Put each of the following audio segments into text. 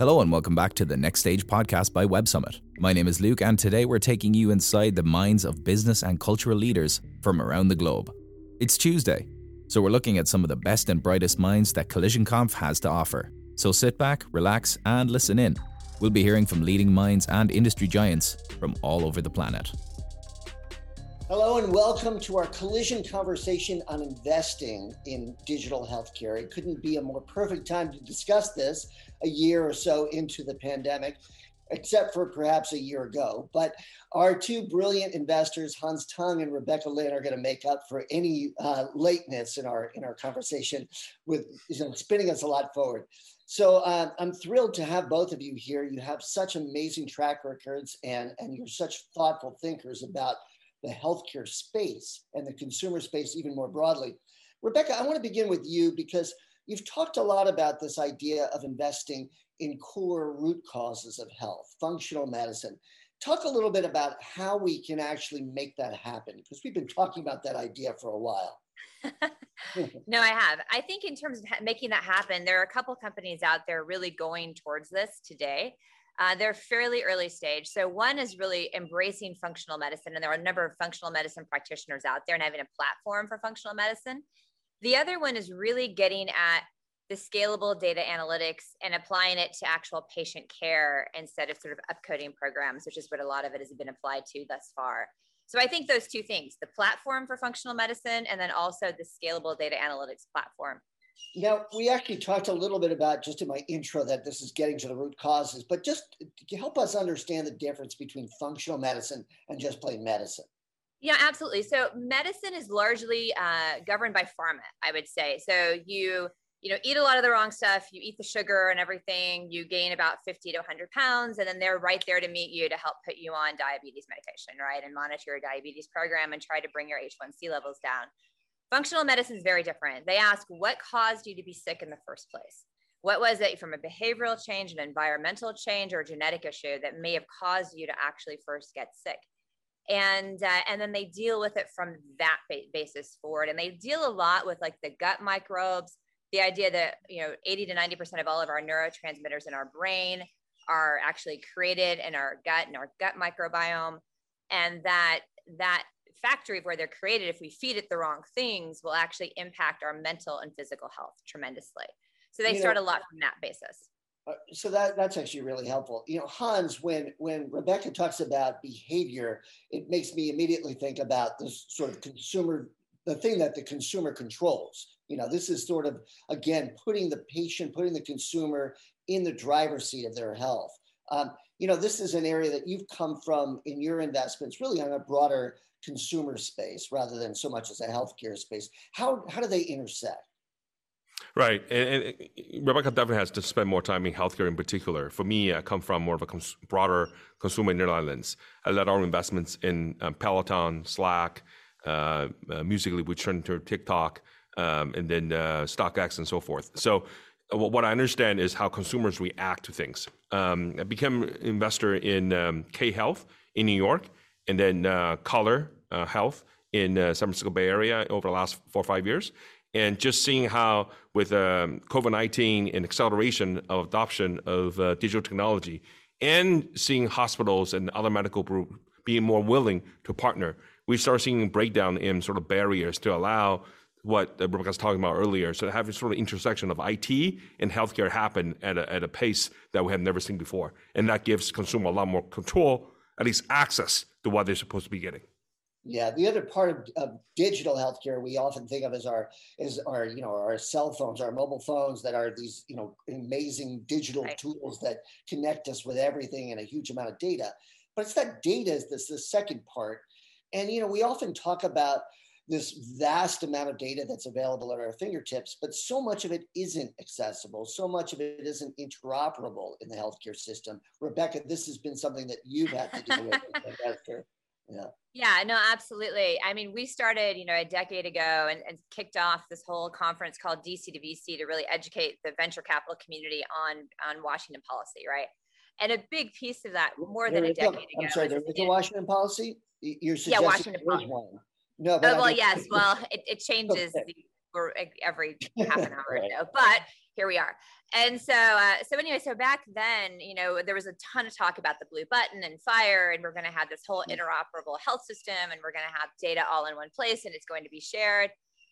Hello, and welcome back to the Next Stage podcast by Web Summit. My name is Luke, and today we're taking you inside the minds of business and cultural leaders from around the globe. It's Tuesday, so we're looking at some of the best and brightest minds that CollisionConf has to offer. So sit back, relax, and listen in. We'll be hearing from leading minds and industry giants from all over the planet. Hello and welcome to our collision conversation on investing in digital healthcare. It couldn't be a more perfect time to discuss this a year or so into the pandemic, except for perhaps a year ago. But our two brilliant investors, Hans Tung and Rebecca Lynn, are going to make up for any uh, lateness in our in our conversation with you know, spinning us a lot forward. So uh, I'm thrilled to have both of you here. You have such amazing track records, and and you're such thoughtful thinkers about the healthcare space and the consumer space even more broadly. Rebecca, I want to begin with you because You've talked a lot about this idea of investing in core root causes of health, functional medicine. Talk a little bit about how we can actually make that happen, because we've been talking about that idea for a while. no, I have. I think in terms of making that happen, there are a couple companies out there really going towards this today. Uh, they're fairly early stage. So one is really embracing functional medicine, and there are a number of functional medicine practitioners out there and having a platform for functional medicine. The other one is really getting at the scalable data analytics and applying it to actual patient care instead of sort of upcoding programs, which is what a lot of it has been applied to thus far. So I think those two things, the platform for functional medicine and then also the scalable data analytics platform. Now, we actually talked a little bit about just in my intro that this is getting to the root causes, but just to help us understand the difference between functional medicine and just plain medicine. Yeah, absolutely. So medicine is largely uh, governed by pharma, I would say. So you you know eat a lot of the wrong stuff you eat the sugar and everything you gain about 50 to 100 pounds and then they're right there to meet you to help put you on diabetes medication right and monitor your diabetes program and try to bring your A1C levels down functional medicine is very different. They ask what caused you to be sick in the first place? What was it from a behavioral change an environmental change or a genetic issue that may have caused you to actually first get sick? And uh, and then they deal with it from that basis forward. And they deal a lot with like the gut microbes the idea that you know 80 to 90 percent of all of our neurotransmitters in our brain are actually created in our gut and our gut microbiome and that that factory of where they're created if we feed it the wrong things will actually impact our mental and physical health tremendously so they you start know, a lot from that basis uh, so that that's actually really helpful. You know, Hans, when when Rebecca talks about behavior, it makes me immediately think about this sort of consumer, the thing that the consumer controls. You know, this is sort of again putting the patient, putting the consumer in the driver's seat of their health. Um, you know, this is an area that you've come from in your investments, really on a broader consumer space rather than so much as a healthcare space. How how do they intersect? Right, and, and, Rebecca definitely has to spend more time in healthcare in particular. For me, I come from more of a cons- broader consumer near lens. I led our investments in um, Peloton, Slack, uh, uh, Musical.ly, we turned to TikTok, um, and then uh, StockX and so forth. So, uh, what I understand is how consumers react to things. Um, I became an investor in um, K Health in New York, and then uh, Color uh, Health in San Francisco Bay Area over the last four or five years and just seeing how with um, COVID-19 and acceleration of adoption of uh, digital technology and seeing hospitals and other medical groups being more willing to partner, we start seeing breakdown in sort of barriers to allow what uh, Rebecca was talking about earlier. So having sort of intersection of IT and healthcare happen at a, at a pace that we have never seen before. And that gives consumer a lot more control, at least access to what they're supposed to be getting. Yeah, the other part of, of, digital healthcare we often think of as our is our you know our cell phones, our mobile phones that are these you know amazing digital right. tools that connect us with everything and a huge amount of data. But it's that data is this the second part, and you know we often talk about this vast amount of data that's available at our fingertips, but so much of it isn't accessible. So much of it isn't interoperable in the healthcare system. Rebecca, this has been something that you've had to deal with yeah yeah no absolutely i mean we started you know a decade ago and, and, kicked off this whole conference called dc to vc to really educate the venture capital community on on washington policy right and a big piece of that more than a decade ago i'm sorry there is a washington policy you're suggesting yeah washington policy. one no but oh, well yes well it, it changes okay. every half an hour right. or so but here we are. And so, uh, so anyway, so back then, you know, there was a ton of talk about the blue button and FHIR, and we're going to have this whole interoperable health system, and we're going to have data all in one place, and it's going to be shared.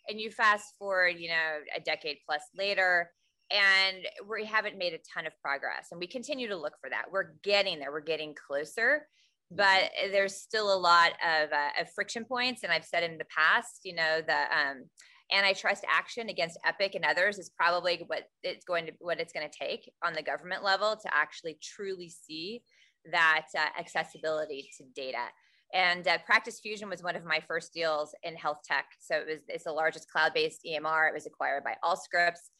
And you fast forward, you know, a decade plus later, and we haven't made a ton of progress, and we continue to look for that. We're getting there. We're getting closer, but there's still a lot of, uh, of friction points. And I've said in the past, you know, the um, antitrust action against Epic and others is probably what it's going to what it's going to take on the government level to actually truly see that uh, accessibility to data. And uh, Practice Fusion was one of my first deals in health tech. So it was it's the largest cloud-based EMR. It was acquired by Allscripts.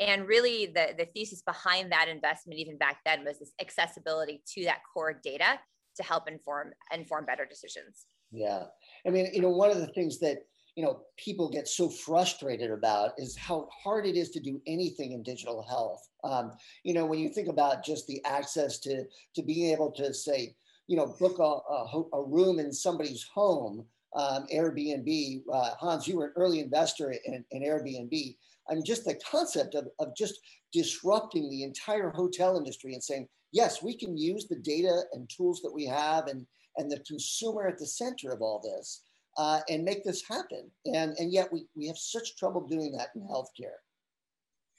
And really, the, the thesis behind that investment, even back then, was this accessibility to that core data to help inform inform better decisions. Yeah, I mean, you know, one of the things that you know people get so frustrated about is how hard it is to do anything in digital health. Um, you know when you think about just the access to to being able to say you know book a, a, a room in somebody's home um, airbnb uh, hans you were an early investor in, in airbnb i mean just the concept of, of just disrupting the entire hotel industry and saying yes we can use the data and tools that we have and and the consumer at the center of all this uh, and make this happen. And, and yet we, we have such trouble doing that in healthcare.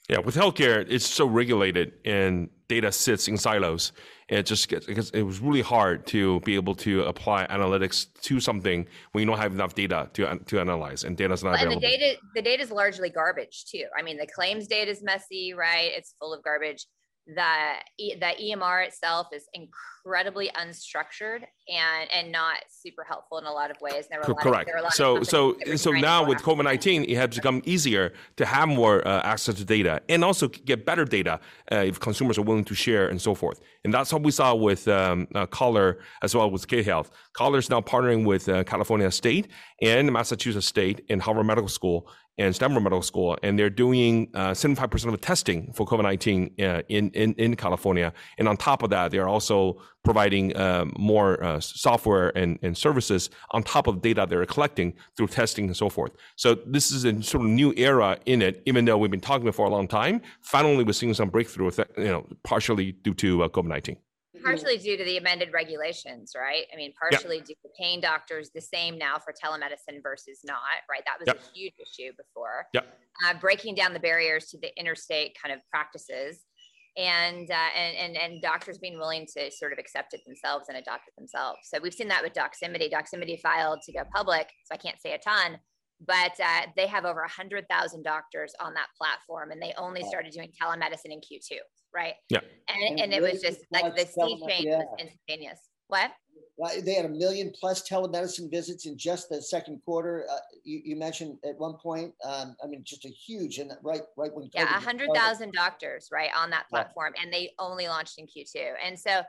Yeah, with healthcare, it's so regulated and data sits in silos. It just gets because it was really hard to be able to apply analytics to something when you don't have enough data to to analyze, and data's not well, available. And the data, the data is largely garbage too. I mean, the claims data is messy, right? It's full of garbage the the EMR itself is incredibly unstructured and and not super helpful in a lot of ways. There were Correct. Of, so so so now with COVID nineteen, it has become easier to have more uh, access to data and also get better data uh, if consumers are willing to share and so forth. And that's what we saw with um, uh, Color as well with K Health. Color is now partnering with uh, California State and Massachusetts State and Harvard Medical School and Stanford Medical School, and they're doing uh, 75% of the testing for COVID 19 uh, in, in, in California. And on top of that, they're also providing uh, more uh, software and, and services on top of data they're collecting through testing and so forth. So this is a sort of new era in it, even though we've been talking for a long time. Finally, we're seeing some breakthrough, you know, partially due to uh, COVID 19 partially due to the amended regulations, right? I mean, partially due to paying doctors the same now for telemedicine versus not, right? That was yep. a huge issue before. Yep. Uh, breaking down the barriers to the interstate kind of practices and, uh, and, and, and doctors being willing to sort of accept it themselves and adopt it themselves. So we've seen that with Doximity. Doximity filed to go public, so I can't say a ton, but uh, they have over 100,000 doctors on that platform and they only started doing telemedicine in Q2, right? Yeah. And, and, it was just like the sea change yeah. was instantaneous. What? They had a million plus telemedicine visits in just the second quarter. Uh, you, you, mentioned at one point. Um, I mean, just a huge and right, right when yeah, hundred thousand doctors right on that platform, yeah. and they only launched in Q two, and so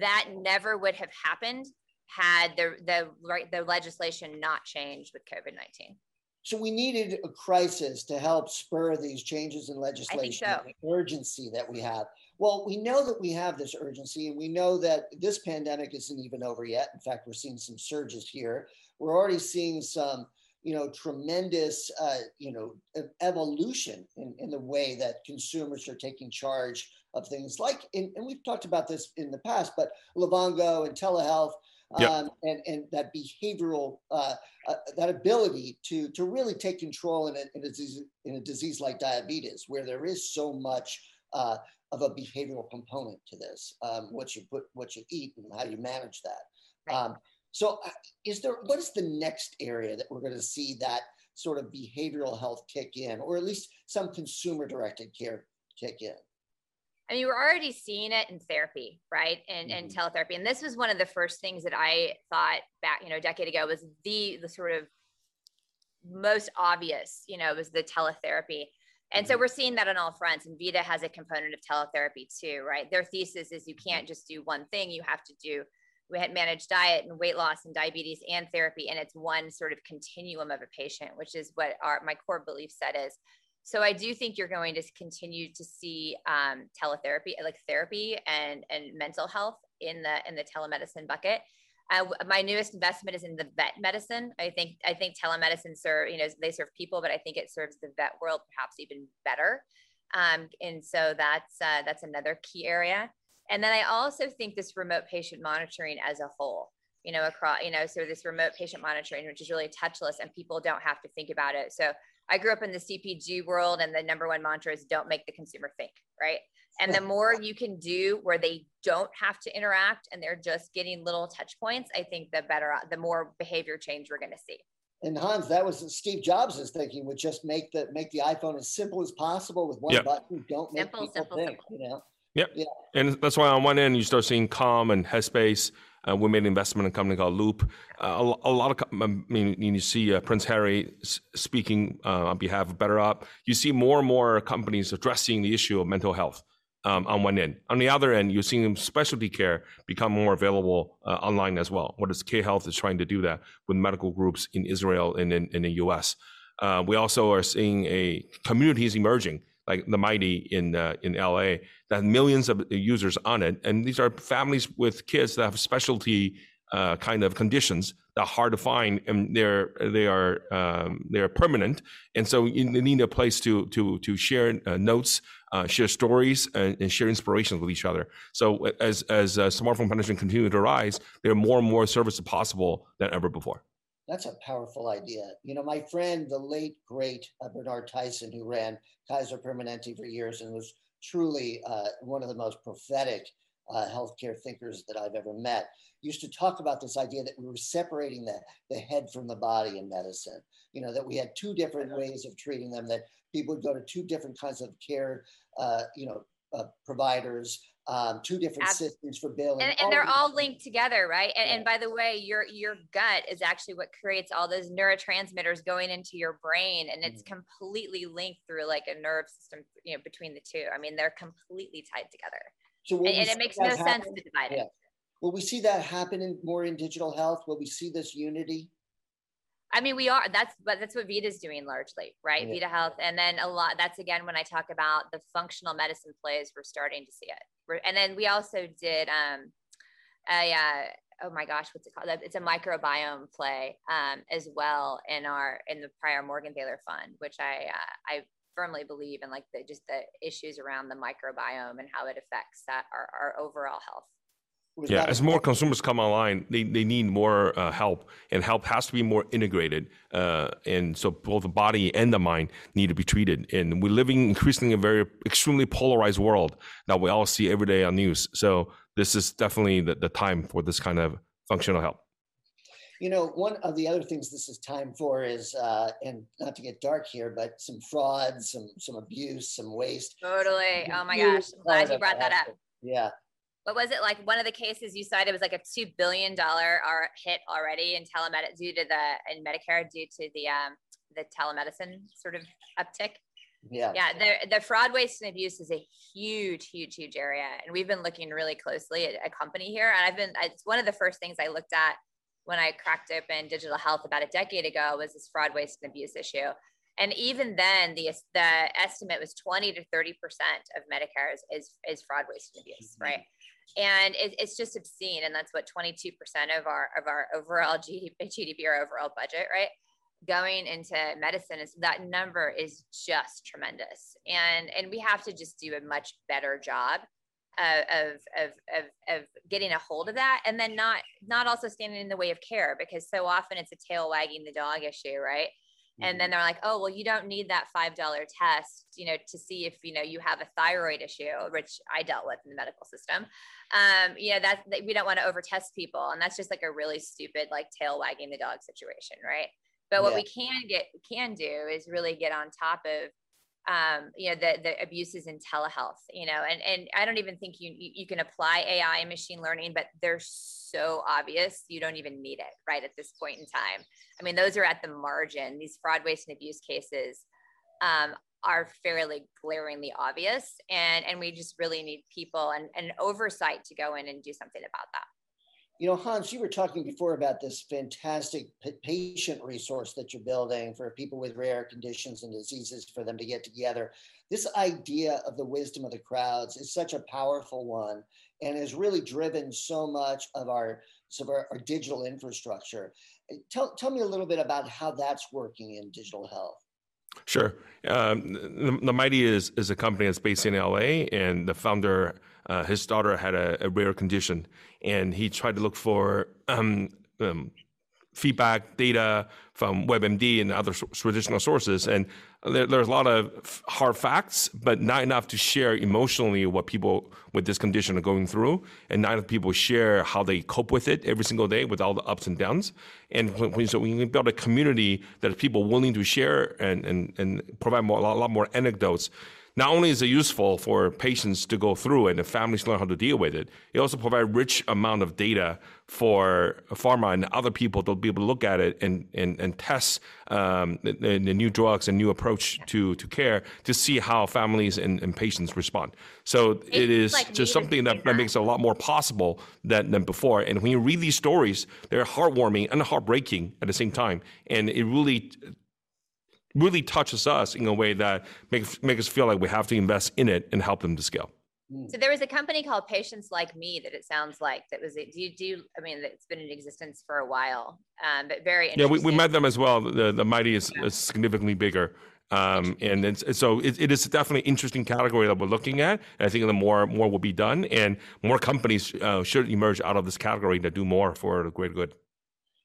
that never would have happened had the the right the legislation not changed with COVID nineteen. So we needed a crisis to help spur these changes in legislation, so. the urgency that we have. Well, we know that we have this urgency, and we know that this pandemic isn't even over yet. In fact, we're seeing some surges here. We're already seeing some, you know, tremendous, uh, you know, evolution in, in the way that consumers are taking charge of things like, and we've talked about this in the past, but Livongo and telehealth yep. um, and, and that behavioral, uh, uh, that ability to, to really take control in a, in, a disease, in a disease like diabetes, where there is so much uh, of a behavioral component to this, um, what you put, what you eat and how you manage that. Right. Um, so uh, is there, what is the next area that we're going to see that sort of behavioral health kick in, or at least some consumer directed care kick in? I mean, we're already seeing it in therapy, right? And mm-hmm. and teletherapy. And this was one of the first things that I thought back, you know, a decade ago was the the sort of most obvious, you know, was the teletherapy. And so mm-hmm. we're seeing that on all fronts. And Vida has a component of teletherapy too, right? Their thesis is you can't just do one thing, you have to do we had managed diet and weight loss and diabetes and therapy and it's one sort of continuum of a patient which is what our my core belief set is so I do think you're going to continue to see um, teletherapy, like therapy and and mental health in the in the telemedicine bucket. Uh, my newest investment is in the vet medicine. I think I think telemedicine serve you know they serve people, but I think it serves the vet world perhaps even better. Um, and so that's uh, that's another key area. And then I also think this remote patient monitoring as a whole, you know, across, you know, so this remote patient monitoring, which is really touchless and people don't have to think about it. So I grew up in the CPG world and the number one mantra is don't make the consumer think, right? And the more you can do where they don't have to interact and they're just getting little touch points, I think the better, the more behavior change we're going to see. And Hans, that was Steve Jobs' thinking would just make the make the iPhone as simple as possible with one yep. button. Don't make simple, people simple, think. Simple. You know. Yep. Yeah. And that's why on one end you start seeing Calm and Headspace. Uh, we made an investment in a company called Loop. Uh, a, a, lot of, I mean, you see uh, Prince Harry speaking uh, on behalf of BetterUp. You see more and more companies addressing the issue of mental health um, on one end. On the other end, you're seeing specialty care become more available uh, online as well. What is K Health is trying to do that with medical groups in Israel and in, in the US. Uh, we also are seeing a communities emerging like the Mighty in uh, in LA that millions of users on it, and these are families with kids that have specialty uh, kind of conditions that are hard to find, and they're they are um, they are permanent, and so you need a place to to to share uh, notes, uh, share stories, and, and, share inspirations with each other. So as as uh, smartphone penetration continues to rise, there are more and more services possible than ever before. That's a powerful idea. You know, my friend, the late great uh, Bernard Tyson, who ran Kaiser Permanente for years and was truly uh, one of the most prophetic uh, healthcare thinkers that I've ever met, used to talk about this idea that we were separating the, the head from the body in medicine. You know, that we had two different ways of treating them, that people would go to two different kinds of care, uh, you know, uh, providers, um, two different systems for billing. And, and they're all linked together, right? And, yeah. and, by the way, your your gut is actually what creates all those neurotransmitters going into your brain, and it's mm-hmm. completely linked through like a nerve system, you know, between the two. I mean, they're completely tied together. So and, and it makes no happen, sense to divide yeah. it. Will we see that happen in, more in digital health? Will we see this unity? I mean, we are. That's but that's what Vida is doing largely, right? Yeah. Vida Health, and then a lot. That's again when I talk about the functional medicine plays. We're starting to see it, and then we also did um, a uh, oh my gosh, what's it called? It's a microbiome play um, as well in our in the prior Morgenthaler Fund, which I uh, I firmly believe in, like the just the issues around the microbiome and how it affects that our, our overall health yeah, as more consumers come online, they, they need more uh, help, and help has to be more integrated. Uh, and so both the body and the mind need to be treated. And we're living increasingly a very extremely polarized world that we all see every day on news. So this is definitely the, the time for this kind of functional help. You know, one of the other things this is time for is, uh, and not to get dark here, but some fraud, some some abuse, some waste. Totally. Oh my gosh, I'm glad you brought that up. Yeah what was it like one of the cases you cited was like a two billion dollar hit already in telemedicine due to the in Medicare due to the um the telemedicine sort of uptick. Yeah. Yeah. The the fraud, waste, and abuse is a huge, huge, huge area. And we've been looking really closely at a company here. And I've been it's one of the first things I looked at when I cracked open digital health about a decade ago was this fraud, waste, and abuse issue. And even then, the the estimate was 20 to 30 percent of Medicare is, is, is fraud, waste, and abuse, mm-hmm. right? and it, it's just obscene and that's what 22% of our of our overall GDP, GDP or overall budget right going into medicine is that number is just tremendous and and we have to just do a much better job of, of, of, of getting a hold of that and then not not also standing in the way of care because so often it's a tail wagging the dog issue right and then mm-hmm. they're like oh well you don't need that five dollar test you know to see if you know you have a thyroid issue which i dealt with in the medical system um you know that, that we don't want to overtest people and that's just like a really stupid like tail wagging the dog situation right but what yeah. we can get can do is really get on top of um, you know the the abuses in telehealth you know and and i don't even think you you can apply ai and machine learning but they're so obvious you don't even need it right at this point in time. I mean those are at the margin. These fraud waste and abuse cases um, are fairly glaringly obvious and and we just really need people and, and oversight to go in and do something about that you know, Hans, you were talking before about this fantastic patient resource that you're building for people with rare conditions and diseases for them to get together. This idea of the wisdom of the crowds is such a powerful one and has really driven so much of our, of our, our digital infrastructure. Tell, tell me a little bit about how that's working in digital health. Sure. Um, the, the, Mighty is, is a company that's based in LA, and the founder, uh, his daughter had a, a, rare condition, and he tried to look for um, um, feedback data from WebMD and other traditional sources. And there, there's a lot of hard facts, but not enough to share emotionally what people with this condition are going through. And not enough people share how they cope with it every single day with all the ups and downs. And when, so we build a community that people willing to share and, and, and provide more, a lot more anecdotes not only is it useful for patients to go through and the families learn how to deal with it, it also provides rich amount of data for pharma and other people to be able to look at it and and, and test um, the, the, new drugs and new approach to, to care to see how families and, and patients respond. So it's it is like just something that, that makes it a lot more possible than, than before. And when you read these stories, they're heartwarming and heartbreaking at the same time. And it really really touches us in a way that makes make us feel like we have to invest in it and help them to scale. Hmm. So there was a company called Patients Like Me that it sounds like that was it. Do you do? I mean, it's been in existence for a while, um, but very yeah. We, we met them as well. The the Mighty is, yeah. is significantly bigger. Um, and it's, so it, it is definitely an interesting category that we're looking at. And I think the more more will be done, and more companies uh, should emerge out of this category that do more for the greater good.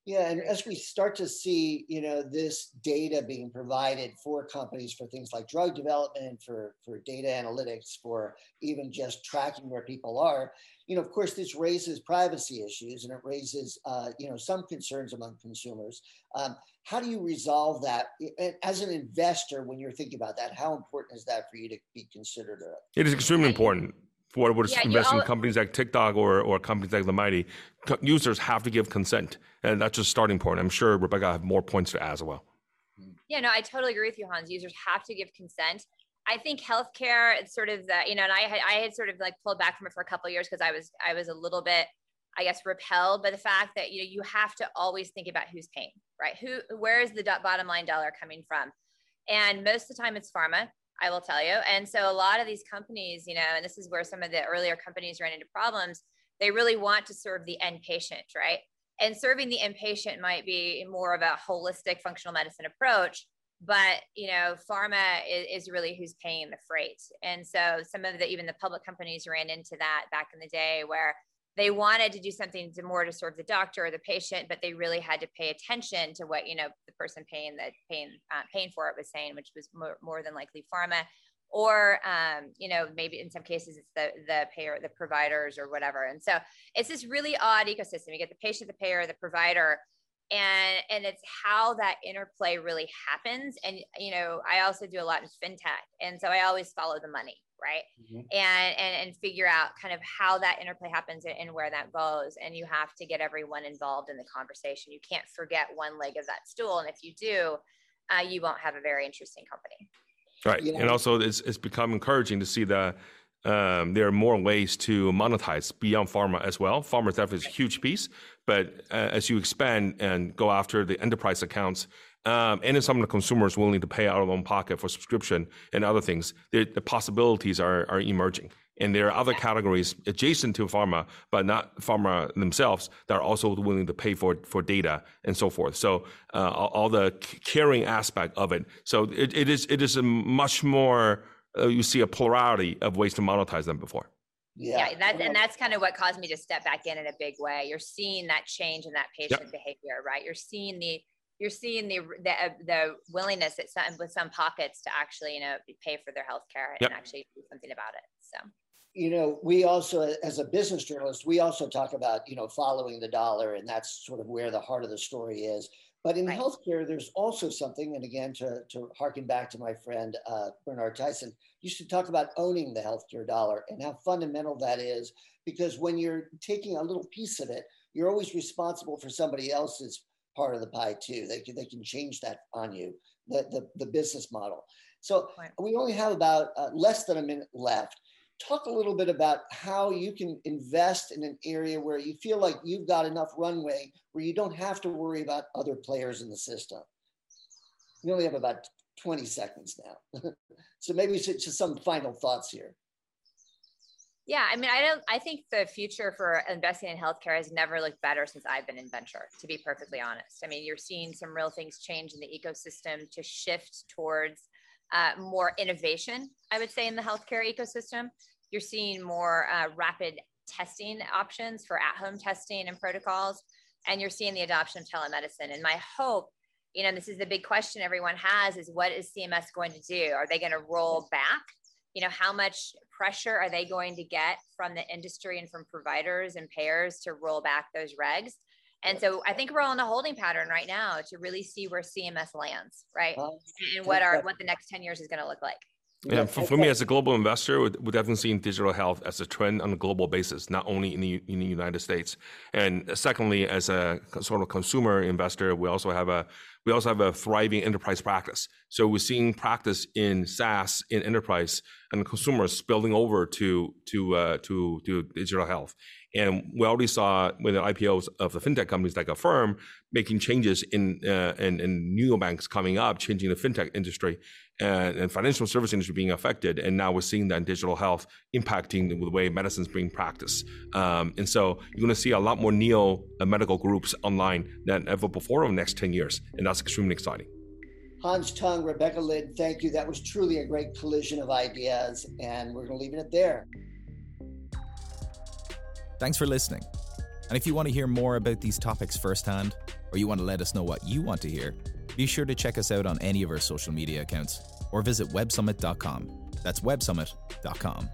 Yeah, and as we start to see, you know, this data being provided for companies for things like drug development, for for data analytics, for even just tracking where people are, you know, of course, this raises privacy issues and it raises, uh, you know, some concerns among consumers. Um, how do you resolve that as an investor when you're thinking about that? How important is that for you to be considered? It is extremely important for what is yeah, investing in companies like TikTok or, or companies like the Mighty, users have to give consent. And that's just starting point. I'm sure Rebecca have more points to add as well. Yeah, no, I totally agree with you, Hans. Users have to give consent. I think healthcare, it's sort of the, you know, and I had, I had sort of like pulled back from it for a couple years because I was, I was a little bit, I guess, repelled by the fact that, you know, you have to always think about who's paying, right? Who, where is the bottom line dollar coming from? And most of the time it's pharma I will tell you. And so a lot of these companies, you know, and this is where some of the earlier companies ran into problems, they really want to serve the end patient, right? And serving the end patient might be more of a holistic functional medicine approach, but you know, pharma is, is really who's paying the freight. And so some of the even the public companies ran into that back in the day where they wanted to do something to more to serve the doctor or the patient, but they really had to pay attention to what you know the person paying the paying uh, paying for it was saying, which was more, more than likely pharma, or um, you know maybe in some cases it's the the payer, the providers or whatever. And so it's this really odd ecosystem. You get the patient, the payer, the provider, and and it's how that interplay really happens. And you know I also do a lot in fintech, and so I always follow the money right? Mm-hmm. and, and and figure out kind of how that interplay happens and, and, where that goes. And you have to get everyone involved in the conversation. You can't forget one leg of that stool. And if you do uh, you won't have a very interesting company. Right. Yeah. and also it's, it's become encouraging to see that um, there are more ways to monetize beyond pharma as well. Pharma theft is a huge piece, but uh, as you expand and go after the enterprise accounts, um, and some of the consumers willing to pay out of their own pocket for subscription and other things, the, the possibilities are, are emerging. And there are other categories adjacent to pharma, but not pharma themselves, that are also willing to pay for for data and so forth. So uh, all, all, the caring aspect of it. So it, it is it is a much more uh, you see a plurality of ways to monetize them before. Yeah, yeah that's, and that's kind of what caused me to step back in in a big way. You're seeing that change in that patient yep. behavior, right? You're seeing the you're seeing the the, uh, the willingness at some with some pockets to actually you know pay for their health care yep. and actually do something about it so you know we also as a business journalist we also talk about you know following the dollar and that's sort of where the heart of the story is but in right. healthcare there's also something and again to, to harken back to my friend uh, bernard tyson used to talk about owning the healthcare dollar and how fundamental that is because when you're taking a little piece of it you're always responsible for somebody else's part of the pie too. They can, they can change that on you, the, the, the business model. So right. we only have about uh, less than a minute left. Talk a little bit about how you can invest in an area where you feel like you've got enough runway where you don't have to worry about other players in the system. We only have about 20 seconds now. so maybe just some final thoughts here. Yeah, I mean, I don't. I think the future for investing in healthcare has never looked better since I've been in venture. To be perfectly honest, I mean, you're seeing some real things change in the ecosystem to shift towards uh, more innovation. I would say in the healthcare ecosystem, you're seeing more uh, rapid testing options for at-home testing and protocols, and you're seeing the adoption of telemedicine. And my hope, you know, this is the big question everyone has: is what is CMS going to do? Are they going to roll back? You know how much pressure are they going to get from the industry and from providers and payers to roll back those regs? And so i think we're all in a holding pattern right now to really see where cms lands right? And what are what the next 10 years is going to look like. Yeah, for, for me as a global investor, we're definitely seeing digital health as a trend on a global basis, not only in the in the United States. And secondly, as a sort of consumer investor, we also have a we also have a thriving enterprise practice. So we're seeing practice in SaaS, in enterprise, and consumers spilling over to to uh, to to digital health. And we already saw with the IPOs of the fintech companies like Affirm making changes in uh, and, and neobanks coming up, changing the fintech industry and, and, financial service industry being affected. And now we're seeing that in digital health impacting the way medicine is being practiced. Um, and so you're going to see a lot more neo uh, medical groups online than ever before over the next 10 years. And that's extremely exciting. Hans Tung, Rebecca Lynn, thank you. That was truly a great collision of ideas. And we're going to leave it there. Thanks for listening. And if you want to hear more about these topics firsthand, or you want to let us know what you want to hear, be sure to check us out on any of our social media accounts or visit websummit.com. That's websummit.com.